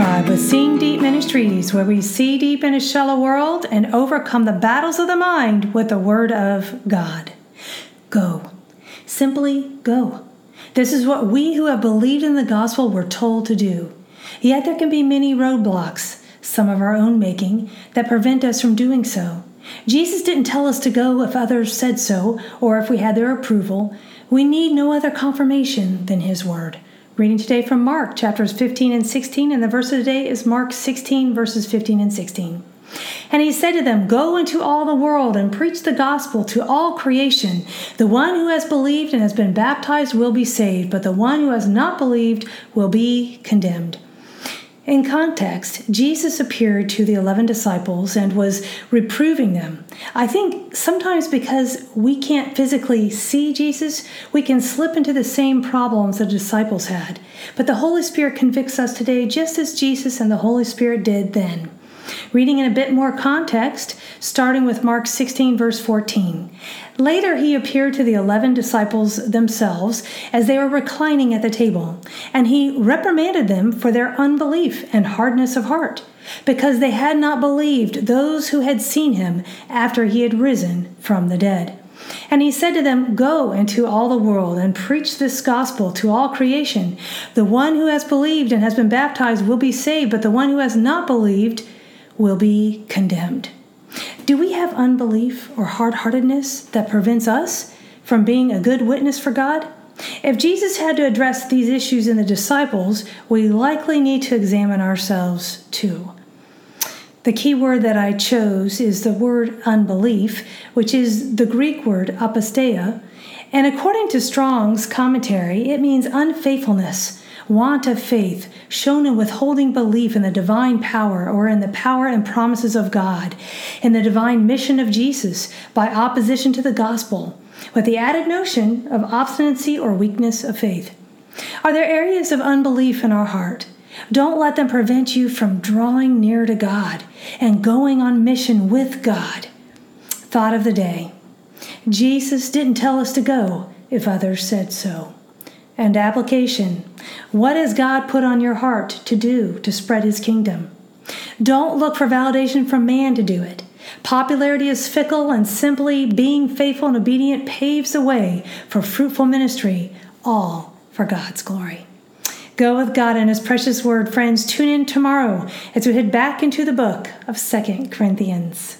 Tribe with Seeing Deep Ministries, where we see deep in a shallow world and overcome the battles of the mind with the Word of God. Go. Simply go. This is what we who have believed in the gospel were told to do. Yet there can be many roadblocks, some of our own making, that prevent us from doing so. Jesus didn't tell us to go if others said so or if we had their approval. We need no other confirmation than His Word. Reading today from Mark chapters 15 and 16, and the verse of the day is Mark 16, verses 15 and 16. And he said to them, Go into all the world and preach the gospel to all creation. The one who has believed and has been baptized will be saved, but the one who has not believed will be condemned. In context, Jesus appeared to the 11 disciples and was reproving them. I think sometimes because we can't physically see Jesus, we can slip into the same problems the disciples had. But the Holy Spirit convicts us today just as Jesus and the Holy Spirit did then. Reading in a bit more context, starting with Mark 16, verse 14. Later, he appeared to the eleven disciples themselves as they were reclining at the table, and he reprimanded them for their unbelief and hardness of heart, because they had not believed those who had seen him after he had risen from the dead. And he said to them, Go into all the world and preach this gospel to all creation. The one who has believed and has been baptized will be saved, but the one who has not believed will be condemned. Do we have unbelief or hard heartedness that prevents us from being a good witness for God? If Jesus had to address these issues in the disciples, we likely need to examine ourselves too. The key word that I chose is the word unbelief, which is the Greek word apostasia, and according to Strong's commentary, it means unfaithfulness want of faith shown in withholding belief in the divine power or in the power and promises of God, in the divine mission of Jesus by opposition to the gospel, with the added notion of obstinacy or weakness of faith. Are there areas of unbelief in our heart? Don't let them prevent you from drawing near to God and going on mission with God. Thought of the day Jesus didn't tell us to go if others said so and application. What has God put on your heart to do to spread his kingdom? Don't look for validation from man to do it. Popularity is fickle, and simply being faithful and obedient paves the way for fruitful ministry, all for God's glory. Go with God and His precious word, friends. Tune in tomorrow as we head back into the book of Second Corinthians.